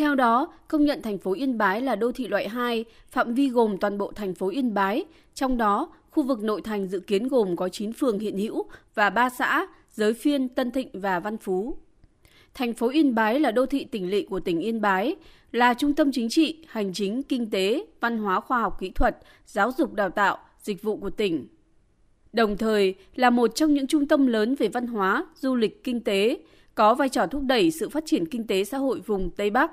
Theo đó, công nhận thành phố Yên Bái là đô thị loại 2, phạm vi gồm toàn bộ thành phố Yên Bái, trong đó khu vực nội thành dự kiến gồm có 9 phường hiện hữu và 3 xã, Giới Phiên, Tân Thịnh và Văn Phú. Thành phố Yên Bái là đô thị tỉnh lỵ của tỉnh Yên Bái, là trung tâm chính trị, hành chính, kinh tế, văn hóa khoa học kỹ thuật, giáo dục đào tạo, dịch vụ của tỉnh. Đồng thời là một trong những trung tâm lớn về văn hóa, du lịch, kinh tế, có vai trò thúc đẩy sự phát triển kinh tế xã hội vùng Tây Bắc.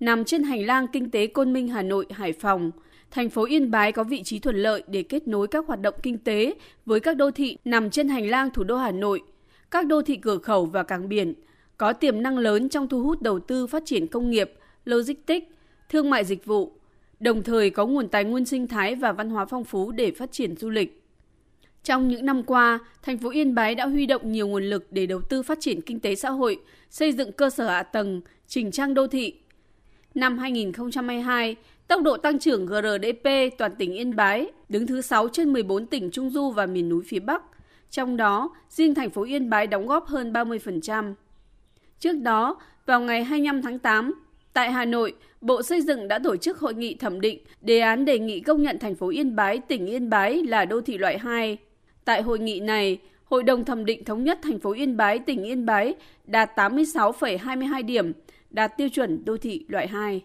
Nằm trên hành lang kinh tế Côn Minh Hà Nội, Hải Phòng, thành phố Yên Bái có vị trí thuận lợi để kết nối các hoạt động kinh tế với các đô thị nằm trên hành lang thủ đô Hà Nội, các đô thị cửa khẩu và cảng biển, có tiềm năng lớn trong thu hút đầu tư phát triển công nghiệp, logistics, thương mại dịch vụ, đồng thời có nguồn tài nguyên sinh thái và văn hóa phong phú để phát triển du lịch. Trong những năm qua, thành phố Yên Bái đã huy động nhiều nguồn lực để đầu tư phát triển kinh tế xã hội, xây dựng cơ sở hạ tầng, chỉnh trang đô thị. Năm 2022, tốc độ tăng trưởng GRDP toàn tỉnh Yên Bái đứng thứ 6 trên 14 tỉnh Trung Du và miền núi phía Bắc. Trong đó, riêng thành phố Yên Bái đóng góp hơn 30%. Trước đó, vào ngày 25 tháng 8, tại Hà Nội, Bộ Xây dựng đã tổ chức hội nghị thẩm định đề án đề nghị công nhận thành phố Yên Bái, tỉnh Yên Bái là đô thị loại 2. Tại hội nghị này, Hội đồng thẩm định thống nhất thành phố Yên Bái, tỉnh Yên Bái đạt 86,22 điểm, đạt tiêu chuẩn đô thị loại 2.